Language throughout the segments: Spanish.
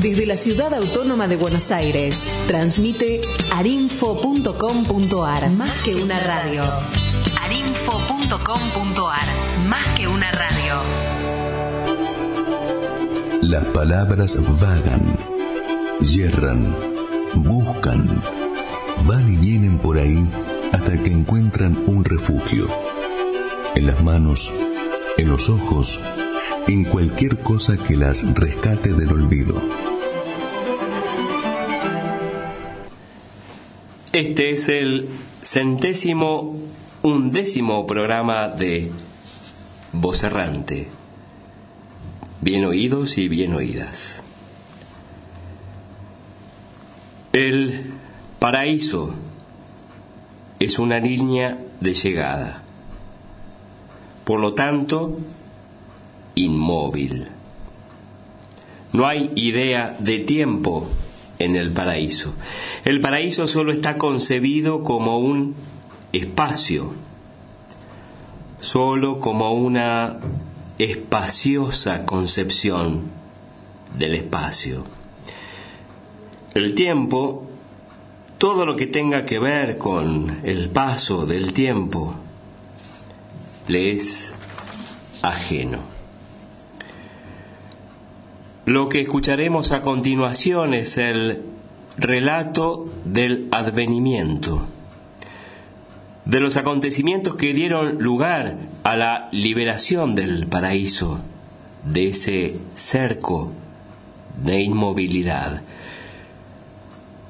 Desde la ciudad autónoma de Buenos Aires, transmite arinfo.com.ar, más que una radio. arinfo.com.ar, más que una radio. Las palabras vagan, yerran, buscan, van y vienen por ahí hasta que encuentran un refugio. En las manos, en los ojos, en cualquier cosa que las rescate del olvido. Este es el centésimo undécimo programa de Voz Errante. Bien oídos y bien oídas. El paraíso es una línea de llegada. Por lo tanto, inmóvil. No hay idea de tiempo en el paraíso. El paraíso solo está concebido como un espacio, solo como una espaciosa concepción del espacio. El tiempo, todo lo que tenga que ver con el paso del tiempo, le es ajeno. Lo que escucharemos a continuación es el relato del advenimiento, de los acontecimientos que dieron lugar a la liberación del paraíso, de ese cerco de inmovilidad,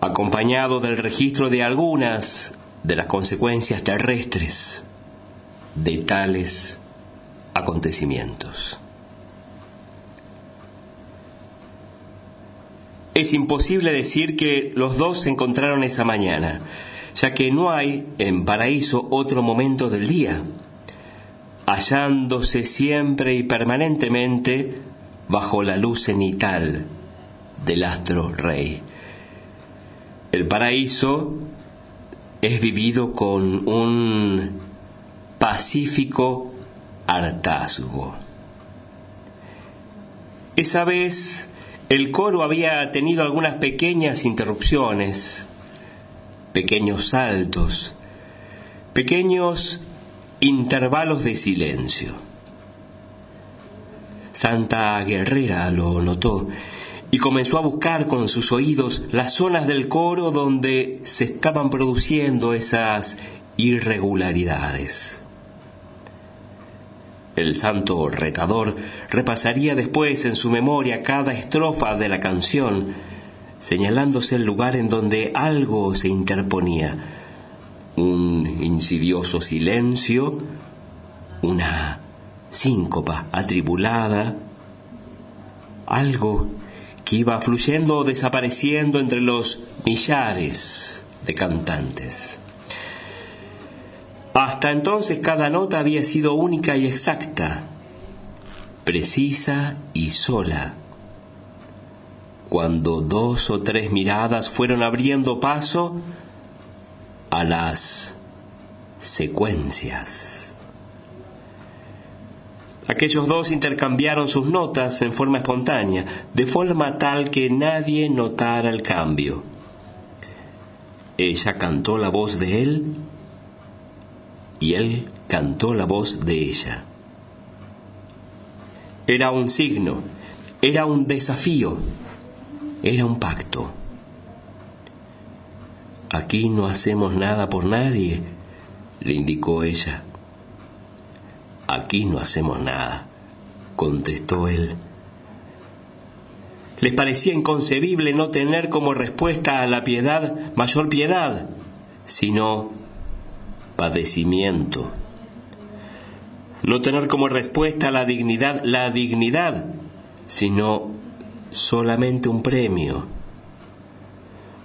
acompañado del registro de algunas de las consecuencias terrestres de tales acontecimientos. Es imposible decir que los dos se encontraron esa mañana, ya que no hay en paraíso otro momento del día, hallándose siempre y permanentemente bajo la luz cenital del astro rey. El paraíso es vivido con un pacífico hartazgo. Esa vez el coro había tenido algunas pequeñas interrupciones, pequeños saltos, pequeños intervalos de silencio. Santa Guerrera lo notó y comenzó a buscar con sus oídos las zonas del coro donde se estaban produciendo esas irregularidades. El santo retador repasaría después en su memoria cada estrofa de la canción, señalándose el lugar en donde algo se interponía. Un insidioso silencio, una síncopa atribulada, algo que iba fluyendo o desapareciendo entre los millares de cantantes. Hasta entonces cada nota había sido única y exacta, precisa y sola. Cuando dos o tres miradas fueron abriendo paso a las secuencias. Aquellos dos intercambiaron sus notas en forma espontánea, de forma tal que nadie notara el cambio. Ella cantó la voz de él y él cantó la voz de ella. Era un signo, era un desafío, era un pacto. Aquí no hacemos nada por nadie, le indicó ella. Aquí no hacemos nada, contestó él. Les parecía inconcebible no tener como respuesta a la piedad mayor piedad, sino padecimiento. No tener como respuesta la dignidad la dignidad, sino solamente un premio.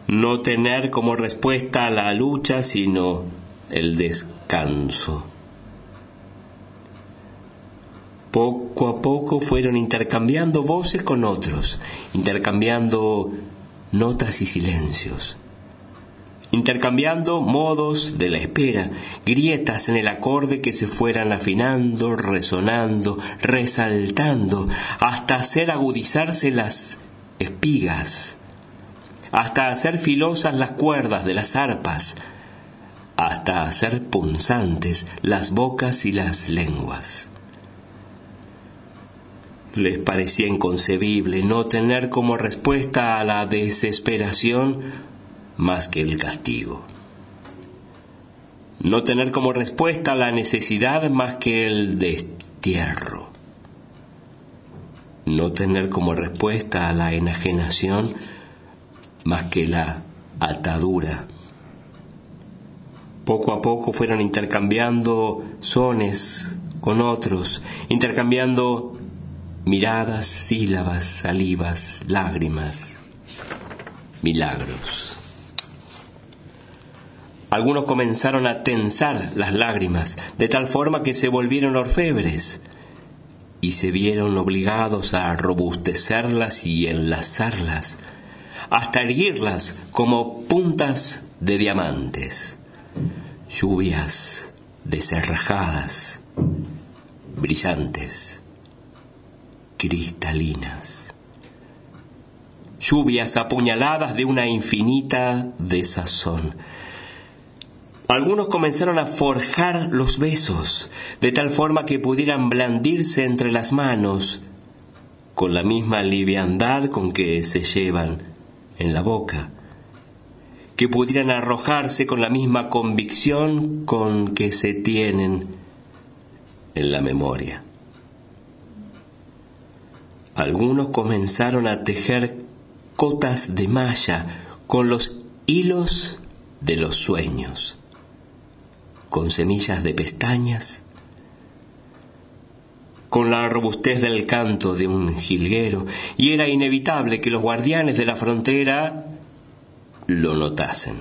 No tener como respuesta la lucha, sino el descanso. Poco a poco fueron intercambiando voces con otros, intercambiando notas y silencios intercambiando modos de la espera, grietas en el acorde que se fueran afinando, resonando, resaltando, hasta hacer agudizarse las espigas, hasta hacer filosas las cuerdas de las arpas, hasta hacer punzantes las bocas y las lenguas. Les parecía inconcebible no tener como respuesta a la desesperación más que el castigo. No tener como respuesta a la necesidad más que el destierro. No tener como respuesta a la enajenación más que la atadura. Poco a poco fueron intercambiando sones con otros, intercambiando miradas, sílabas, salivas, lágrimas, milagros. Algunos comenzaron a tensar las lágrimas, de tal forma que se volvieron orfebres y se vieron obligados a robustecerlas y enlazarlas, hasta erguirlas como puntas de diamantes, lluvias deserrajadas, brillantes cristalinas. Lluvias apuñaladas de una infinita desazón. Algunos comenzaron a forjar los besos, de tal forma que pudieran blandirse entre las manos, con la misma liviandad con que se llevan en la boca, que pudieran arrojarse con la misma convicción con que se tienen en la memoria. Algunos comenzaron a tejer cotas de malla con los hilos de los sueños, con semillas de pestañas, con la robustez del canto de un jilguero, y era inevitable que los guardianes de la frontera lo notasen,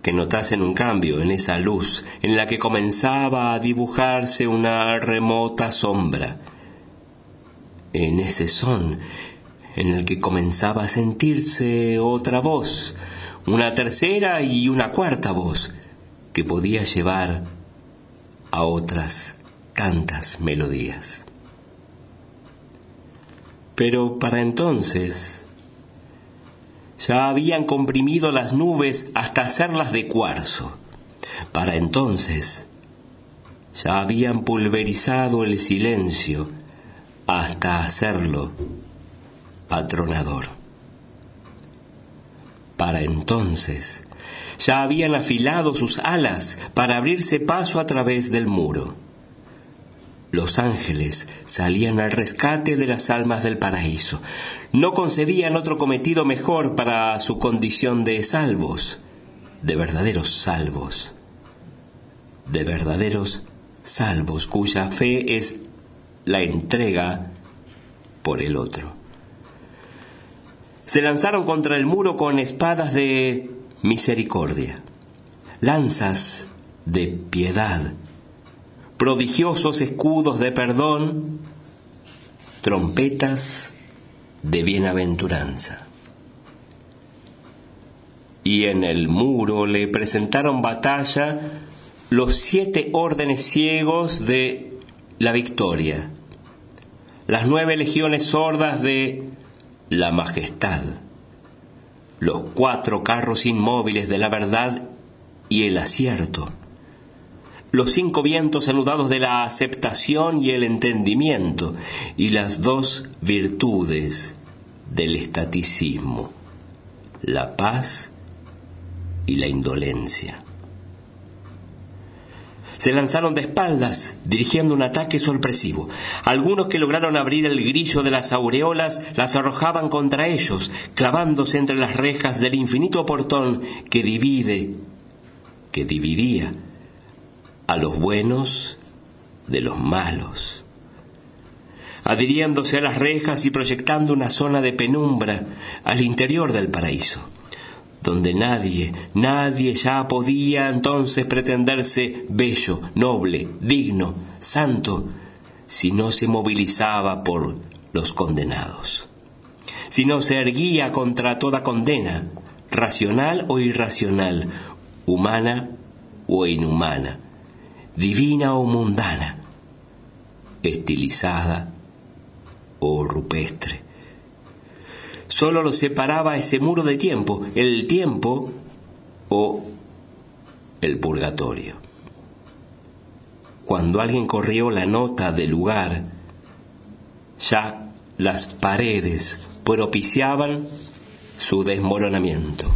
que notasen un cambio en esa luz en la que comenzaba a dibujarse una remota sombra, en ese son en el que comenzaba a sentirse otra voz, una tercera y una cuarta voz que podía llevar a otras tantas melodías. Pero para entonces ya habían comprimido las nubes hasta hacerlas de cuarzo. Para entonces ya habían pulverizado el silencio hasta hacerlo patronador. Para entonces ya habían afilado sus alas para abrirse paso a través del muro. Los ángeles salían al rescate de las almas del paraíso. No concebían otro cometido mejor para su condición de salvos, de verdaderos salvos, de verdaderos salvos cuya fe es la entrega por el otro. Se lanzaron contra el muro con espadas de misericordia, lanzas de piedad, prodigiosos escudos de perdón, trompetas de bienaventuranza. Y en el muro le presentaron batalla los siete órdenes ciegos de la victoria, las nueve legiones sordas de la majestad, los cuatro carros inmóviles de la verdad y el acierto, los cinco vientos anudados de la aceptación y el entendimiento, y las dos virtudes del estaticismo, la paz y la indolencia. Se lanzaron de espaldas, dirigiendo un ataque sorpresivo. Algunos que lograron abrir el grillo de las aureolas las arrojaban contra ellos, clavándose entre las rejas del infinito portón que divide, que dividía a los buenos de los malos adhiriéndose a las rejas y proyectando una zona de penumbra al interior del paraíso donde nadie, nadie ya podía entonces pretenderse bello, noble, digno, santo, si no se movilizaba por los condenados, si no se erguía contra toda condena, racional o irracional, humana o inhumana, divina o mundana, estilizada o rupestre Solo los separaba ese muro de tiempo, el tiempo o el purgatorio. Cuando alguien corrió la nota del lugar, ya las paredes propiciaban su desmoronamiento.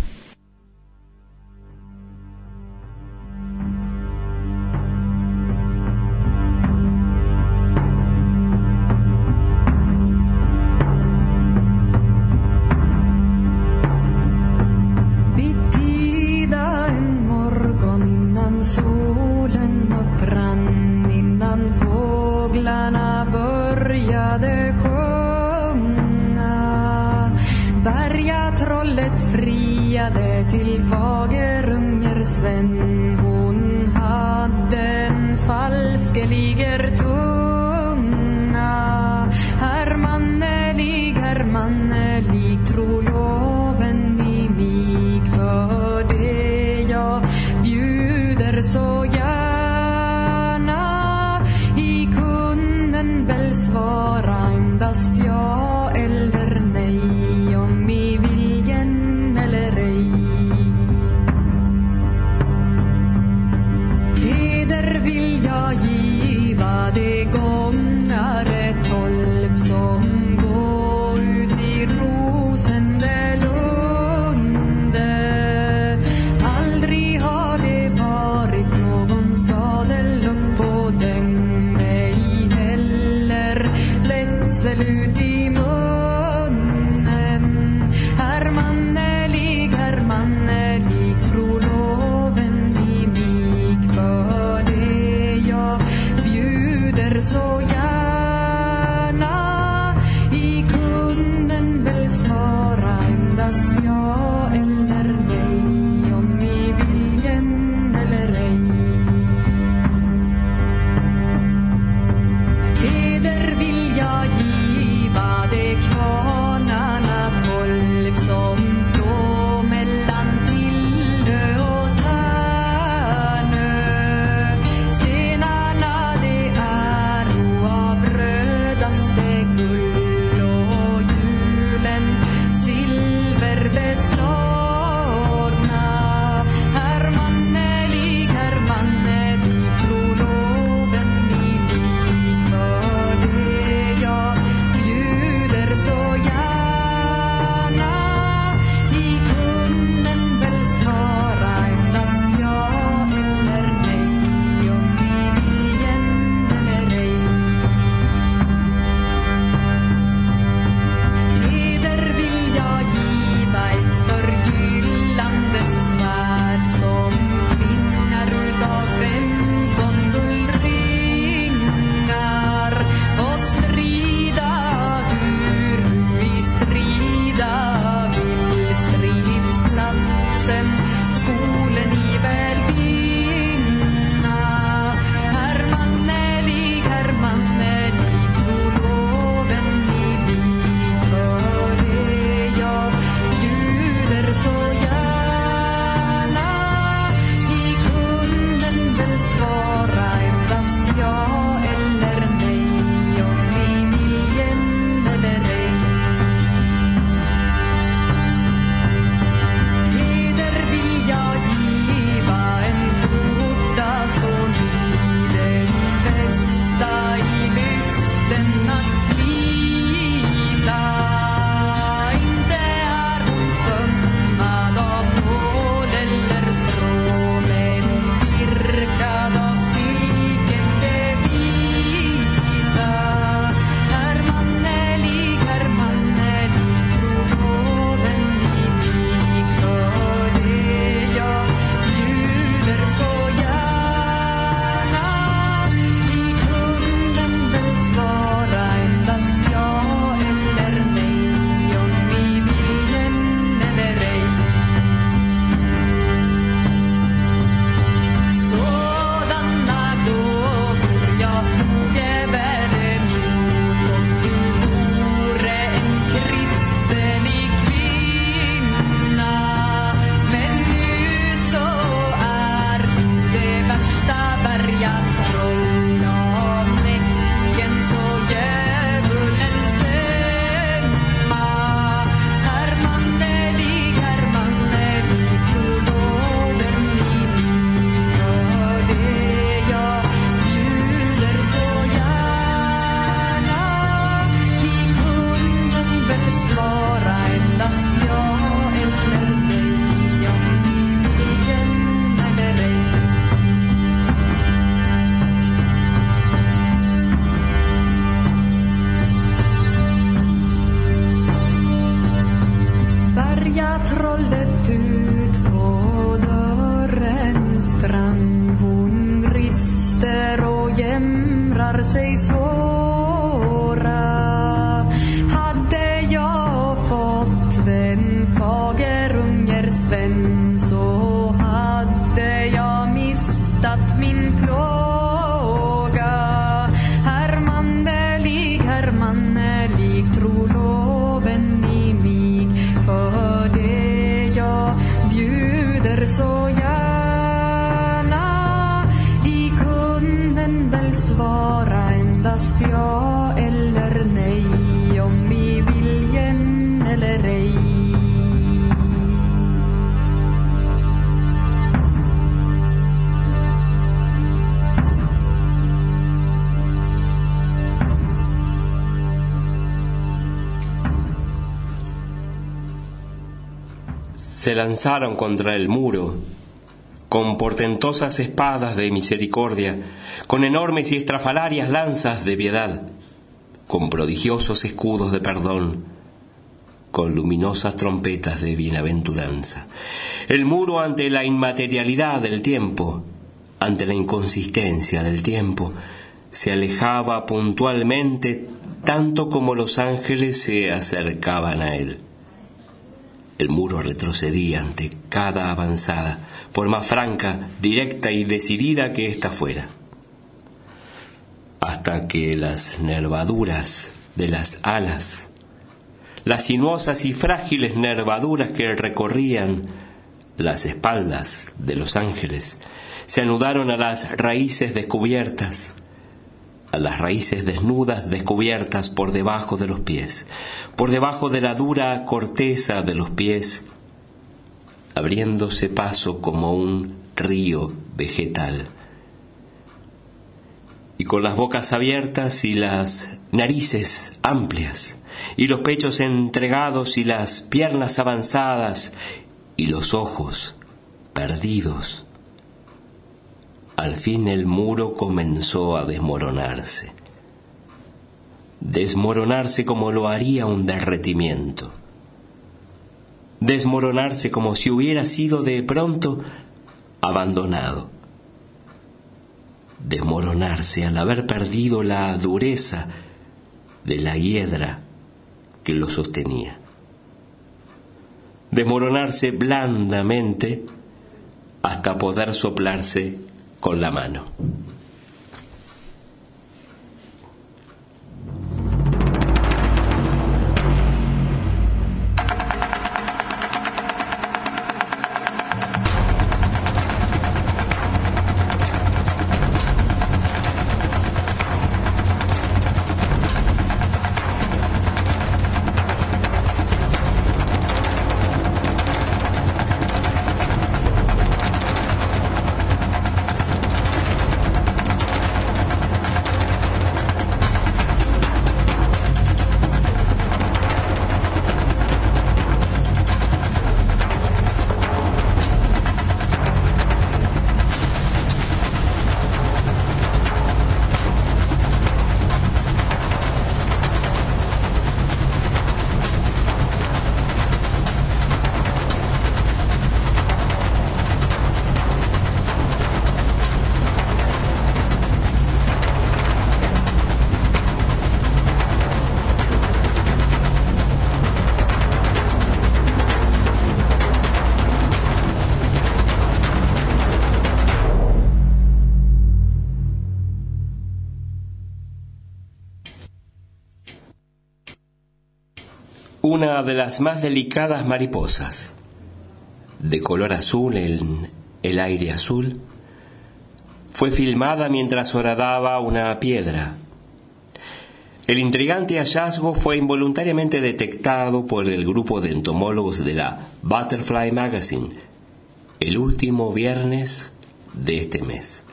Se lanzaron contra el muro con portentosas espadas de misericordia, con enormes y estrafalarias lanzas de piedad, con prodigiosos escudos de perdón, con luminosas trompetas de bienaventuranza. El muro ante la inmaterialidad del tiempo, ante la inconsistencia del tiempo, se alejaba puntualmente tanto como los ángeles se acercaban a él. El muro retrocedía ante cada avanzada, por más franca, directa y decidida que ésta fuera, hasta que las nervaduras de las alas, las sinuosas y frágiles nervaduras que recorrían las espaldas de los ángeles, se anudaron a las raíces descubiertas, a las raíces desnudas descubiertas por debajo de los pies, por debajo de la dura corteza de los pies, abriéndose paso como un río vegetal. Y con las bocas abiertas y las narices amplias, y los pechos entregados y las piernas avanzadas, y los ojos perdidos, al fin el muro comenzó a desmoronarse. Desmoronarse como lo haría un derretimiento. Desmoronarse como si hubiera sido de pronto abandonado. Desmoronarse al haber perdido la dureza de la hiedra que lo sostenía. Desmoronarse blandamente hasta poder soplarse con la mano. Una de las más delicadas mariposas, de color azul en el aire azul, fue filmada mientras horadaba una piedra. El intrigante hallazgo fue involuntariamente detectado por el grupo de entomólogos de la Butterfly Magazine el último viernes de este mes.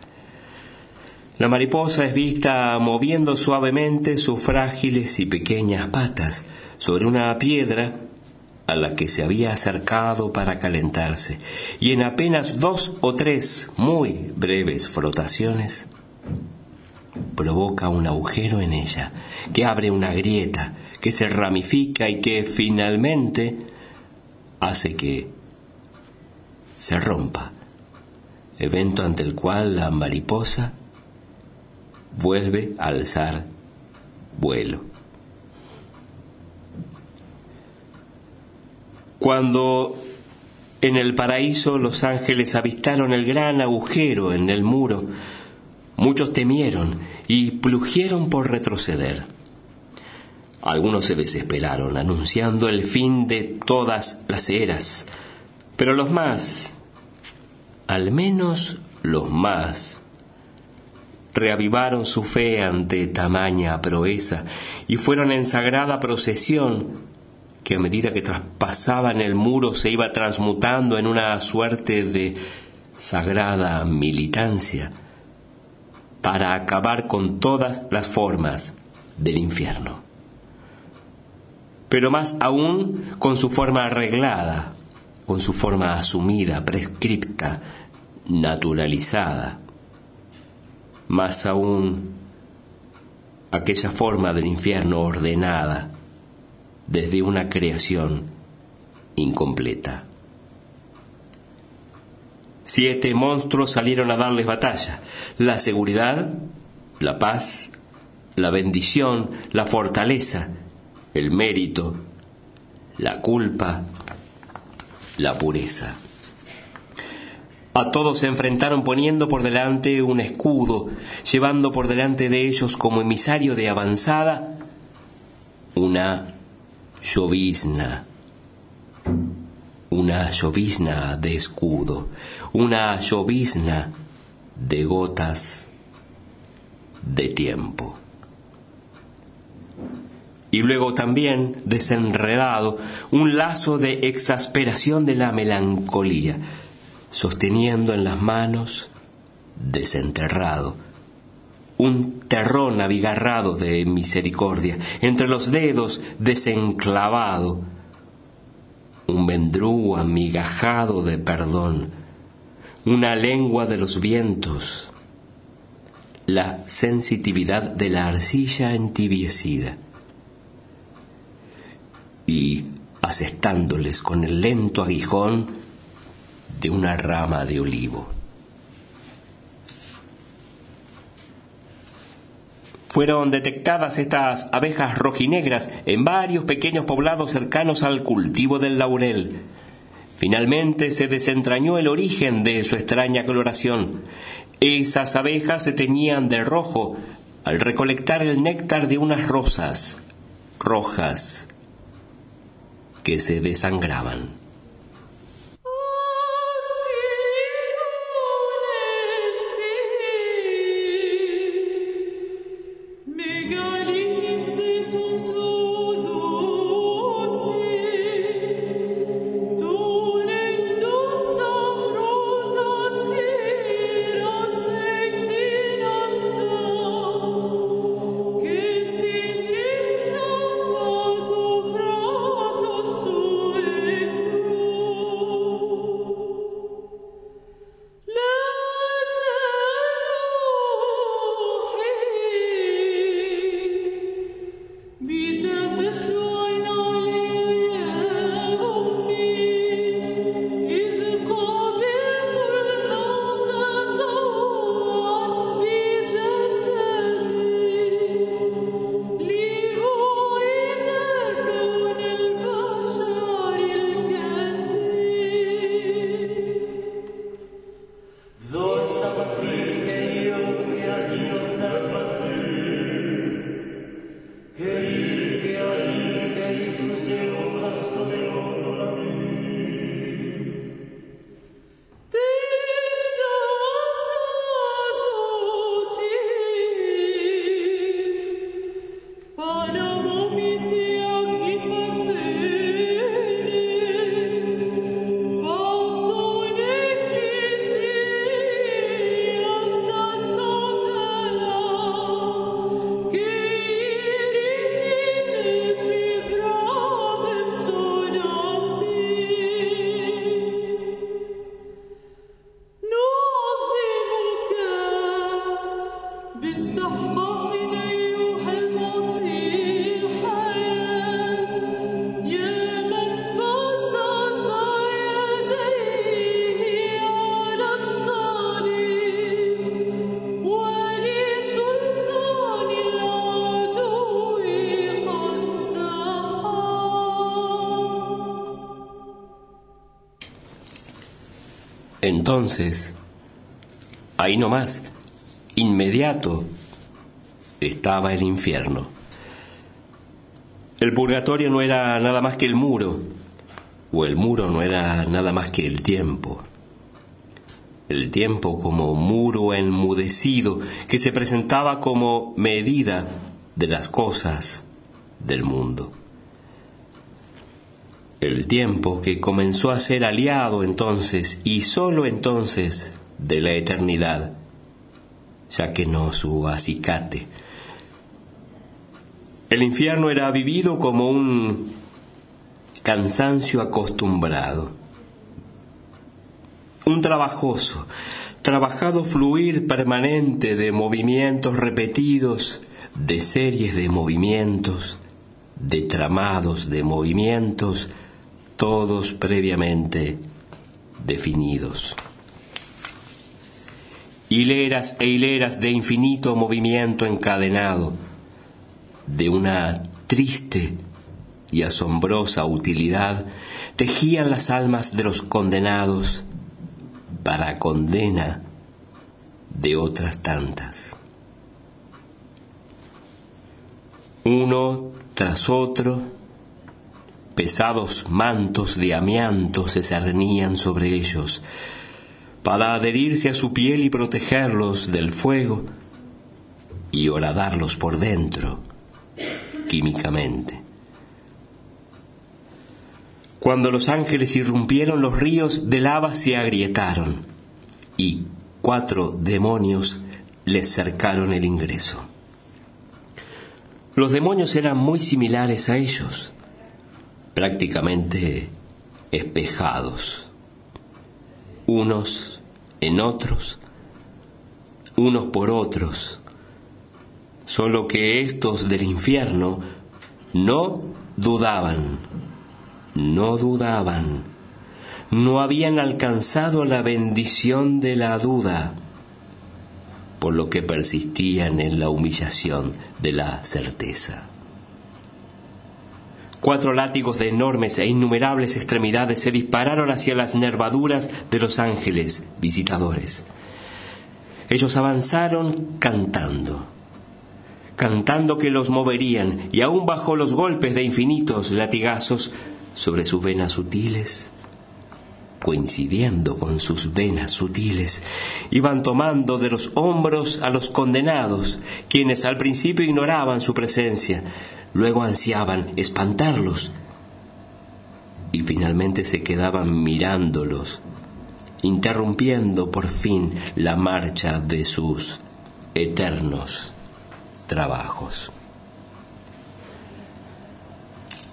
La mariposa es vista moviendo suavemente sus frágiles y pequeñas patas, sobre una piedra a la que se había acercado para calentarse, y en apenas dos o tres muy breves frotaciones provoca un agujero en ella, que abre una grieta, que se ramifica y que finalmente hace que se rompa, evento ante el cual la mariposa vuelve a alzar vuelo. Cuando en el paraíso los ángeles avistaron el gran agujero en el muro, muchos temieron y plugieron por retroceder. Algunos se desesperaron, anunciando el fin de todas las eras, pero los más, al menos los más, reavivaron su fe ante tamaña proeza y fueron en sagrada procesión que a medida que traspasaban el muro se iba transmutando en una suerte de sagrada militancia para acabar con todas las formas del infierno. Pero más aún con su forma arreglada, con su forma asumida, prescripta, naturalizada. Más aún aquella forma del infierno ordenada desde una creación incompleta. Siete monstruos salieron a darles batalla. La seguridad, la paz, la bendición, la fortaleza, el mérito, la culpa, la pureza. A todos se enfrentaron poniendo por delante un escudo, llevando por delante de ellos como emisario de avanzada una llovizna, una llovizna de escudo, una llovizna de gotas de tiempo. Y luego también, desenredado, un lazo de exasperación de la melancolía, sosteniendo en las manos, desenterrado, un terrón abigarrado de misericordia, entre los dedos desenclavado, un vendrú amigajado de perdón, una lengua de los vientos, la sensitividad de la arcilla entibiecida, y asestándoles con el lento aguijón de una rama de olivo. fueron detectadas estas abejas rojinegras en varios pequeños poblados cercanos al cultivo del laurel. Finalmente se desentrañó el origen de su extraña coloración. Esas abejas se teñían de rojo al recolectar el néctar de unas rosas rojas que se desangraban. Entonces, ahí nomás, inmediato, estaba el infierno. El purgatorio no era nada más que el muro, o el muro no era nada más que el tiempo. El tiempo como muro enmudecido que se presentaba como medida de las cosas del mundo. El tiempo que comenzó a ser aliado entonces y sólo entonces de la eternidad, ya que no su acicate. El infierno era vivido como un cansancio acostumbrado, un trabajoso, trabajado fluir permanente de movimientos repetidos, de series de movimientos, de tramados de movimientos, todos previamente definidos. Hileras e hileras de infinito movimiento encadenado, de una triste y asombrosa utilidad, tejían las almas de los condenados para condena de otras tantas. Uno tras otro, pesados mantos de amianto se cernían sobre ellos, para adherirse a su piel y protegerlos del fuego y horadarlos por dentro químicamente. Cuando los ángeles irrumpieron, los ríos de lava se agrietaron y cuatro demonios les cercaron el ingreso. Los demonios eran muy similares a ellos, prácticamente espejados, unos en otros, unos por otros, solo que estos del infierno no dudaban, no dudaban, no habían alcanzado la bendición de la duda, por lo que persistían en la humillación de la certeza. Cuatro látigos de enormes e innumerables extremidades se dispararon hacia las nervaduras de los ángeles visitadores. Ellos avanzaron cantando, cantando que los moverían, y aún bajo los golpes de infinitos latigazos sobre sus venas sutiles, coincidiendo con sus venas sutiles, iban tomando de los hombros a los condenados, quienes al principio ignoraban su presencia, luego ansiaban espantarlos y finalmente se quedaban mirándolos, interrumpiendo por fin la marcha de sus eternos trabajos.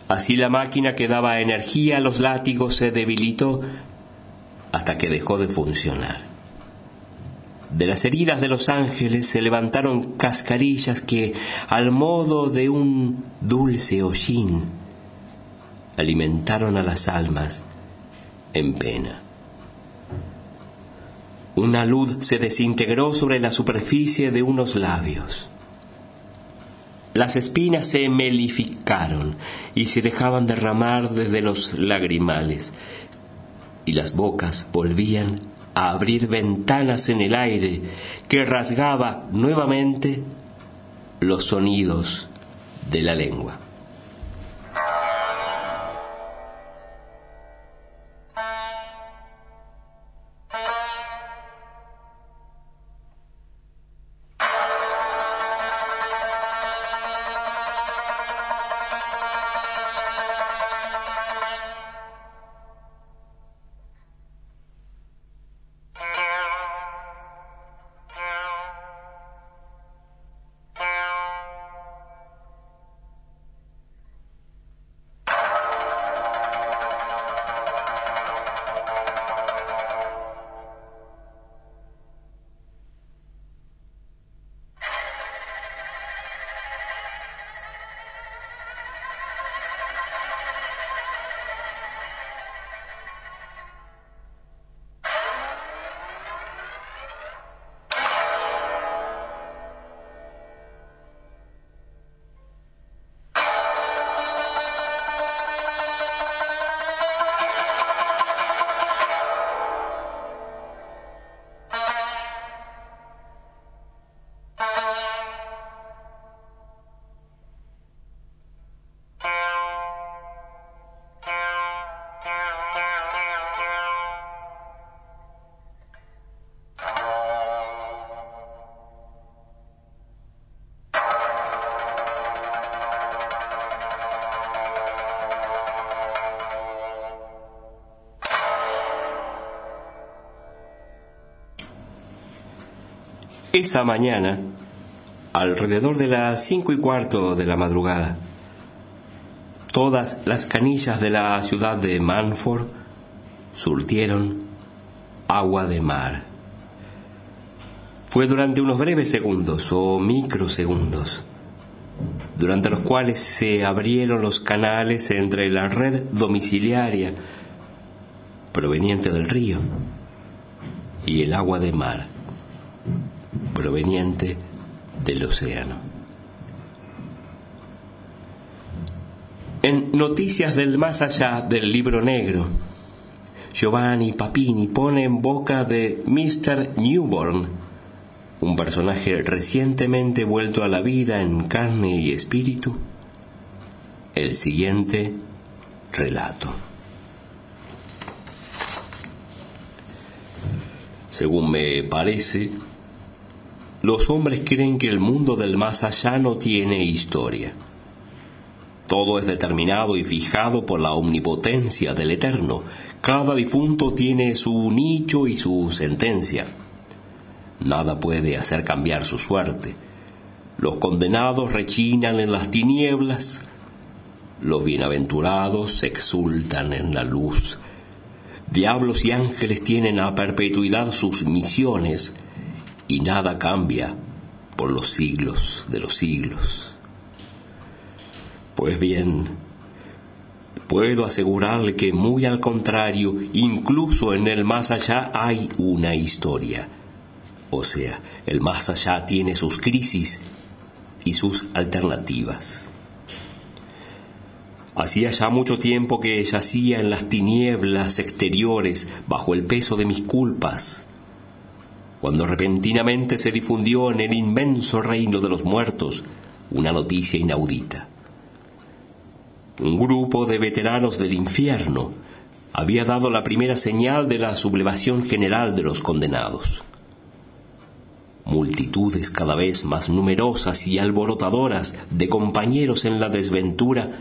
Así la máquina que daba energía a los látigos se debilitó hasta que dejó de funcionar. De las heridas de los ángeles se levantaron cascarillas que, al modo de un dulce hollín, alimentaron a las almas en pena. Una luz se desintegró sobre la superficie de unos labios. Las espinas se melificaron y se dejaban derramar desde los lagrimales, y las bocas volvían a abrir ventanas en el aire que rasgaba nuevamente los sonidos de la lengua. Esa mañana, alrededor de las cinco y cuarto de la madrugada, todas las canillas de la ciudad de Manford surtieron agua de mar. Fue durante unos breves segundos o microsegundos, durante los cuales se abrieron los canales entre la red domiciliaria proveniente del río y el agua de mar proveniente del océano. En Noticias del Más Allá del Libro Negro, Giovanni Papini pone en boca de Mr. Newborn un personaje recientemente vuelto a la vida en carne y espíritu, el siguiente relato. Según me parece, los hombres creen que el mundo del más allá no tiene historia. Todo es determinado y fijado por la omnipotencia del Eterno. Cada difunto tiene su nicho y su sentencia. Nada puede hacer cambiar su suerte. Los condenados rechinan en las tinieblas, los bienaventurados exultan en la luz. Diablos y ángeles tienen a perpetuidad sus misiones y nada cambia por los siglos de los siglos. Pues bien, puedo asegurarle que muy al contrario, incluso en el más allá hay una historia o sea, el más allá tiene sus crisis y sus alternativas. Hacía ya mucho tiempo que yacía en las tinieblas exteriores bajo el peso de mis culpas, cuando repentinamente se difundió en el inmenso reino de los muertos una noticia inaudita. Un grupo de veteranos del infierno había dado la primera señal de la sublevación general de los condenados. Multitudes cada vez más numerosas y alborotadoras de compañeros en la desventura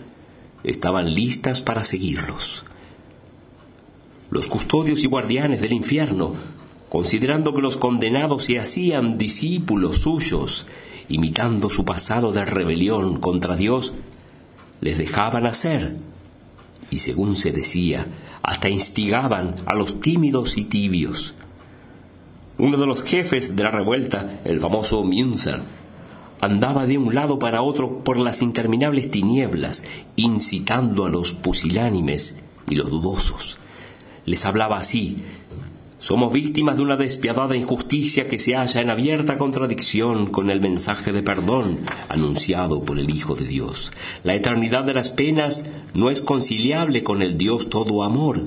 estaban listas para seguirlos. Los custodios y guardianes del infierno, considerando que los condenados se hacían discípulos suyos, imitando su pasado de rebelión contra Dios, les dejaban hacer, y según se decía, hasta instigaban a los tímidos y tibios, uno de los jefes de la revuelta, el famoso Münzer, andaba de un lado para otro por las interminables tinieblas, incitando a los pusilánimes y los dudosos. Les hablaba así, somos víctimas de una despiadada injusticia que se halla en abierta contradicción con el mensaje de perdón anunciado por el Hijo de Dios. La eternidad de las penas no es conciliable con el Dios todo amor,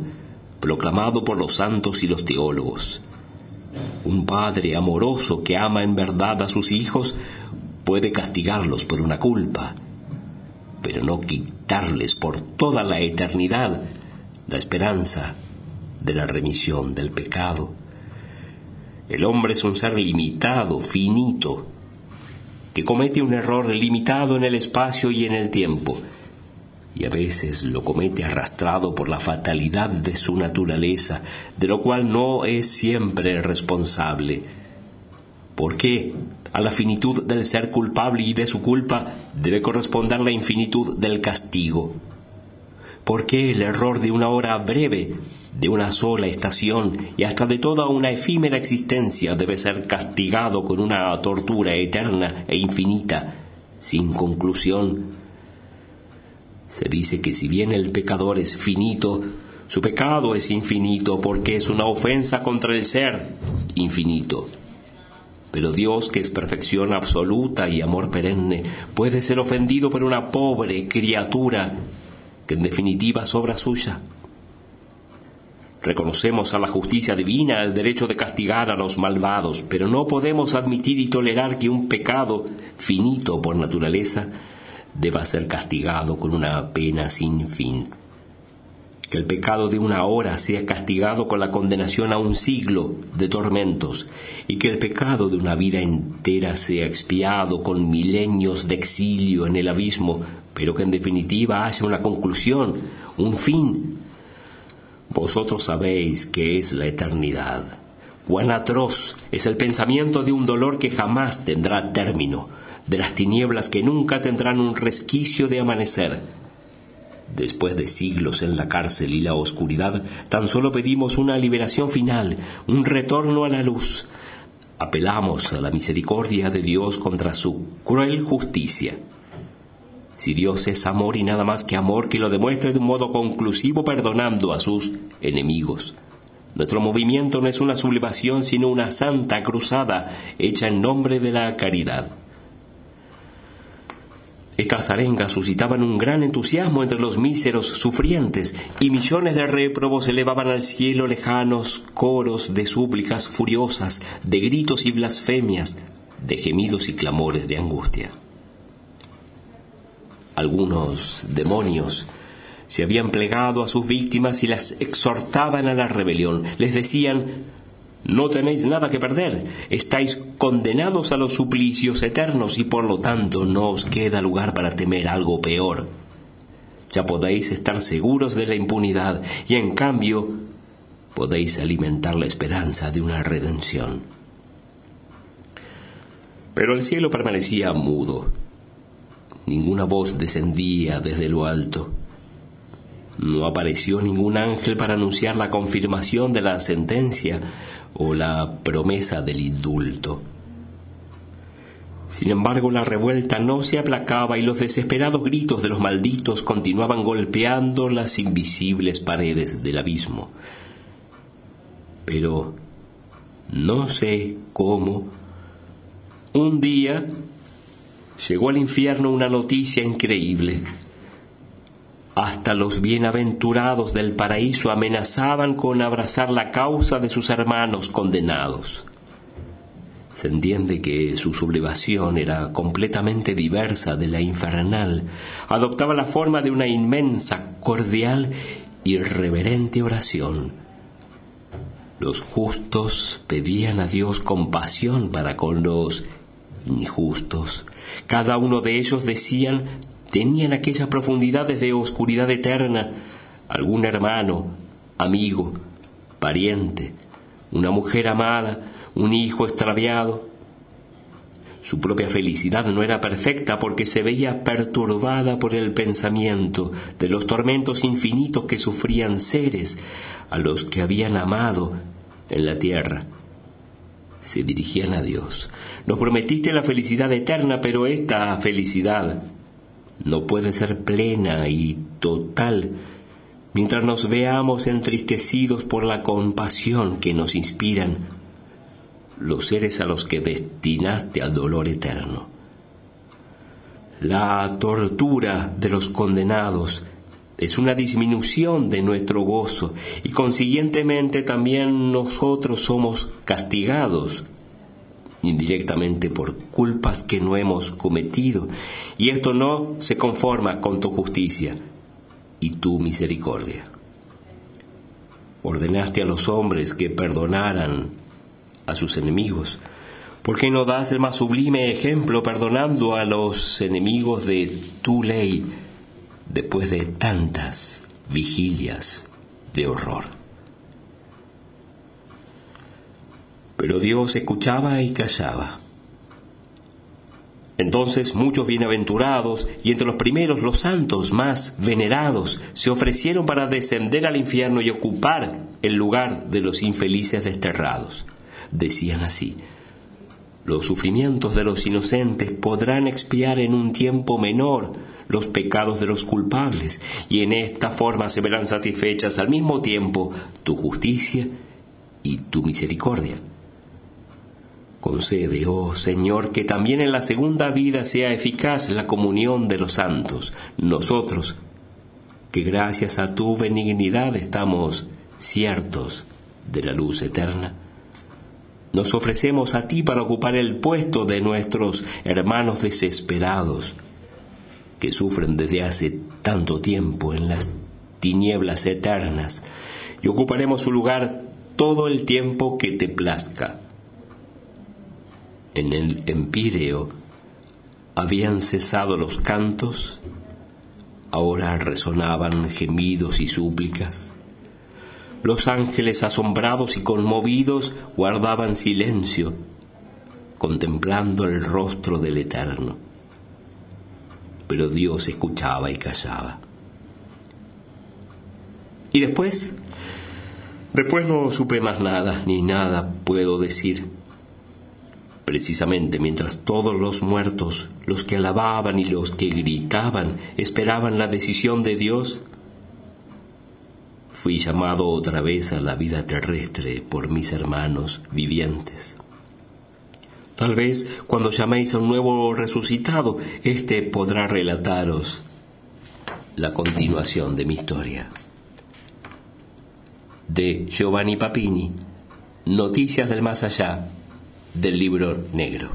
proclamado por los santos y los teólogos. Un padre amoroso que ama en verdad a sus hijos puede castigarlos por una culpa, pero no quitarles por toda la eternidad la esperanza de la remisión del pecado. El hombre es un ser limitado, finito, que comete un error limitado en el espacio y en el tiempo, y a veces lo comete arrastrado por la fatalidad de su naturaleza, de lo cual no es siempre responsable. ¿Por qué? A la finitud del ser culpable y de su culpa debe corresponder la infinitud del castigo. ¿Por qué el error de una hora breve, de una sola estación y hasta de toda una efímera existencia debe ser castigado con una tortura eterna e infinita, sin conclusión? Se dice que si bien el pecador es finito, su pecado es infinito porque es una ofensa contra el ser infinito. Pero Dios, que es perfección absoluta y amor perenne, puede ser ofendido por una pobre criatura que en definitiva es obra suya. Reconocemos a la justicia divina el derecho de castigar a los malvados, pero no podemos admitir y tolerar que un pecado finito por naturaleza deba ser castigado con una pena sin fin. Que el pecado de una hora sea castigado con la condenación a un siglo de tormentos y que el pecado de una vida entera sea expiado con milenios de exilio en el abismo, pero que en definitiva haya una conclusión, un fin. Vosotros sabéis que es la eternidad Cuán atroz es el pensamiento de un dolor que jamás tendrá término, de las tinieblas que nunca tendrán un resquicio de amanecer. Después de siglos en la cárcel y la oscuridad, tan solo pedimos una liberación final, un retorno a la luz. Apelamos a la misericordia de Dios contra su cruel justicia. Si Dios es amor y nada más que amor, que lo demuestre de un modo conclusivo perdonando a sus enemigos. Nuestro movimiento no es una sublevación, sino una santa cruzada hecha en nombre de la caridad. Estas arengas suscitaban un gran entusiasmo entre los míseros sufrientes y millones de réprobos elevaban al cielo lejanos coros de súplicas furiosas, de gritos y blasfemias, de gemidos y clamores de angustia. Algunos demonios se habían plegado a sus víctimas y las exhortaban a la rebelión. Les decían, no tenéis nada que perder, estáis condenados a los suplicios eternos y por lo tanto no os queda lugar para temer algo peor. Ya podéis estar seguros de la impunidad y en cambio podéis alimentar la esperanza de una redención. Pero el cielo permanecía mudo. Ninguna voz descendía desde lo alto. No apareció ningún ángel para anunciar la confirmación de la sentencia o la promesa del indulto. Sin embargo, la revuelta no se aplacaba y los desesperados gritos de los malditos continuaban golpeando las invisibles paredes del abismo. Pero no sé cómo, un día llegó al infierno una noticia increíble. Hasta los bienaventurados del paraíso amenazaban con abrazar la causa de sus hermanos condenados. Se entiende que su sublevación era completamente diversa de la infernal, adoptaba la forma de una inmensa, cordial y reverente oración. Los justos pedían a Dios compasión para con los injustos. Cada uno de ellos decían tenían aquellas profundidades de oscuridad eterna, algún hermano, amigo, pariente, una mujer amada, un hijo extraviado. Su propia felicidad no era perfecta porque se veía perturbada por el pensamiento de los tormentos infinitos que sufrían seres a los que habían amado en la tierra. Se dirigían a Dios. Nos prometiste la felicidad eterna, pero esta felicidad no puede ser plena y total mientras nos veamos entristecidos por la compasión que nos inspiran los seres a los que destinaste al dolor eterno. La tortura de los condenados es una disminución de nuestro gozo y consiguientemente también nosotros somos castigados indirectamente por culpas que no hemos cometido, y esto no se conforma con tu justicia y tu misericordia. Ordenaste a los hombres que perdonaran a sus enemigos. ¿Por qué no das el más sublime ejemplo perdonando a los enemigos de tu ley después de tantas vigilias de horror? Pero Dios escuchaba y callaba. Entonces muchos bienaventurados, y entre los primeros los santos más venerados, se ofrecieron para descender al infierno y ocupar el lugar de los infelices desterrados. Decían así, los sufrimientos de los inocentes podrán expiar en un tiempo menor los pecados de los culpables, y en esta forma se verán satisfechas al mismo tiempo tu justicia y tu misericordia. Concede, oh Señor, que también en la segunda vida sea eficaz la comunión de los santos, nosotros, que gracias a tu benignidad estamos ciertos de la luz eterna. Nos ofrecemos a ti para ocupar el puesto de nuestros hermanos desesperados, que sufren desde hace tanto tiempo en las tinieblas eternas, y ocuparemos su lugar todo el tiempo que te plazca en el empíreo habían cesado los cantos, ahora resonaban gemidos y súplicas. Los ángeles asombrados y conmovidos guardaban silencio, contemplando el rostro del Eterno. Pero Dios escuchaba y callaba. Y después, después no supe más nada, ni nada puedo decir. Precisamente mientras todos los muertos, los que alababan y los que gritaban, esperaban la decisión de Dios, fui llamado otra vez a la vida terrestre por mis hermanos vivientes. Tal vez cuando llaméis a un nuevo resucitado, éste podrá relataros la continuación de mi historia. De Giovanni Papini, Noticias del Más Allá, del libro negro.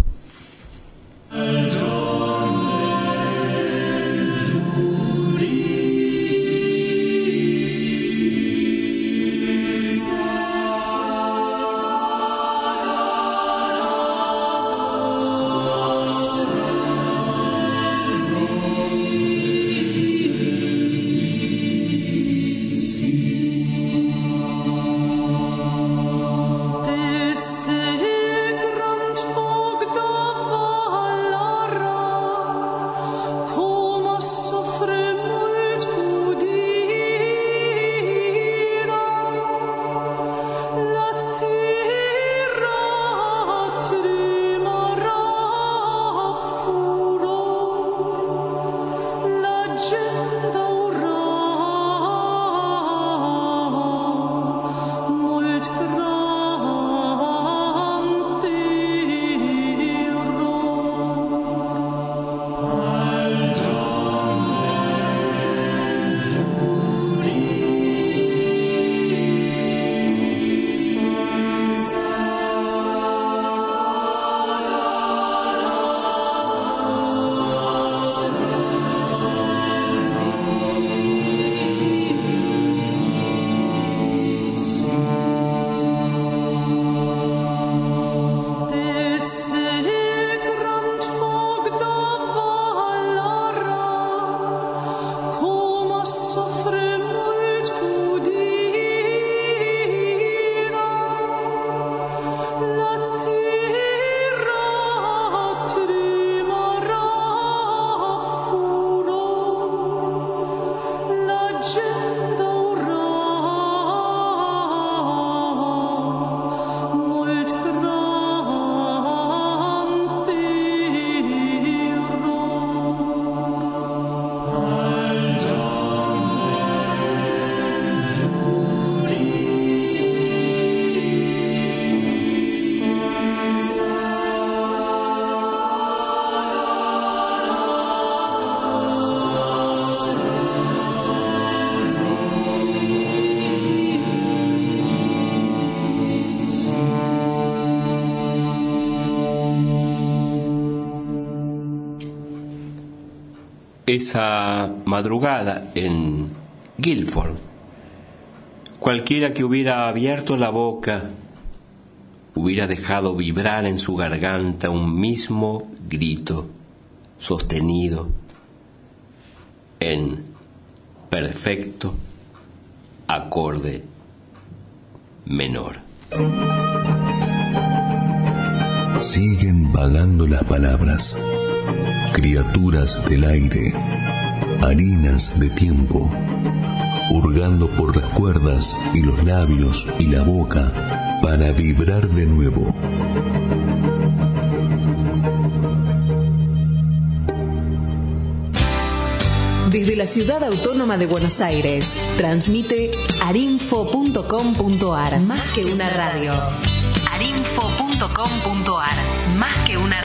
Esa madrugada en Guilford. Cualquiera que hubiera abierto la boca hubiera dejado vibrar en su garganta un mismo grito sostenido en perfecto acorde menor. Siguen vagando las palabras criaturas del aire, harinas de tiempo, hurgando por las cuerdas y los labios y la boca para vibrar de nuevo. Desde la ciudad autónoma de Buenos Aires, transmite arinfo.com.ar, más que una radio. arinfo.com.ar, más que una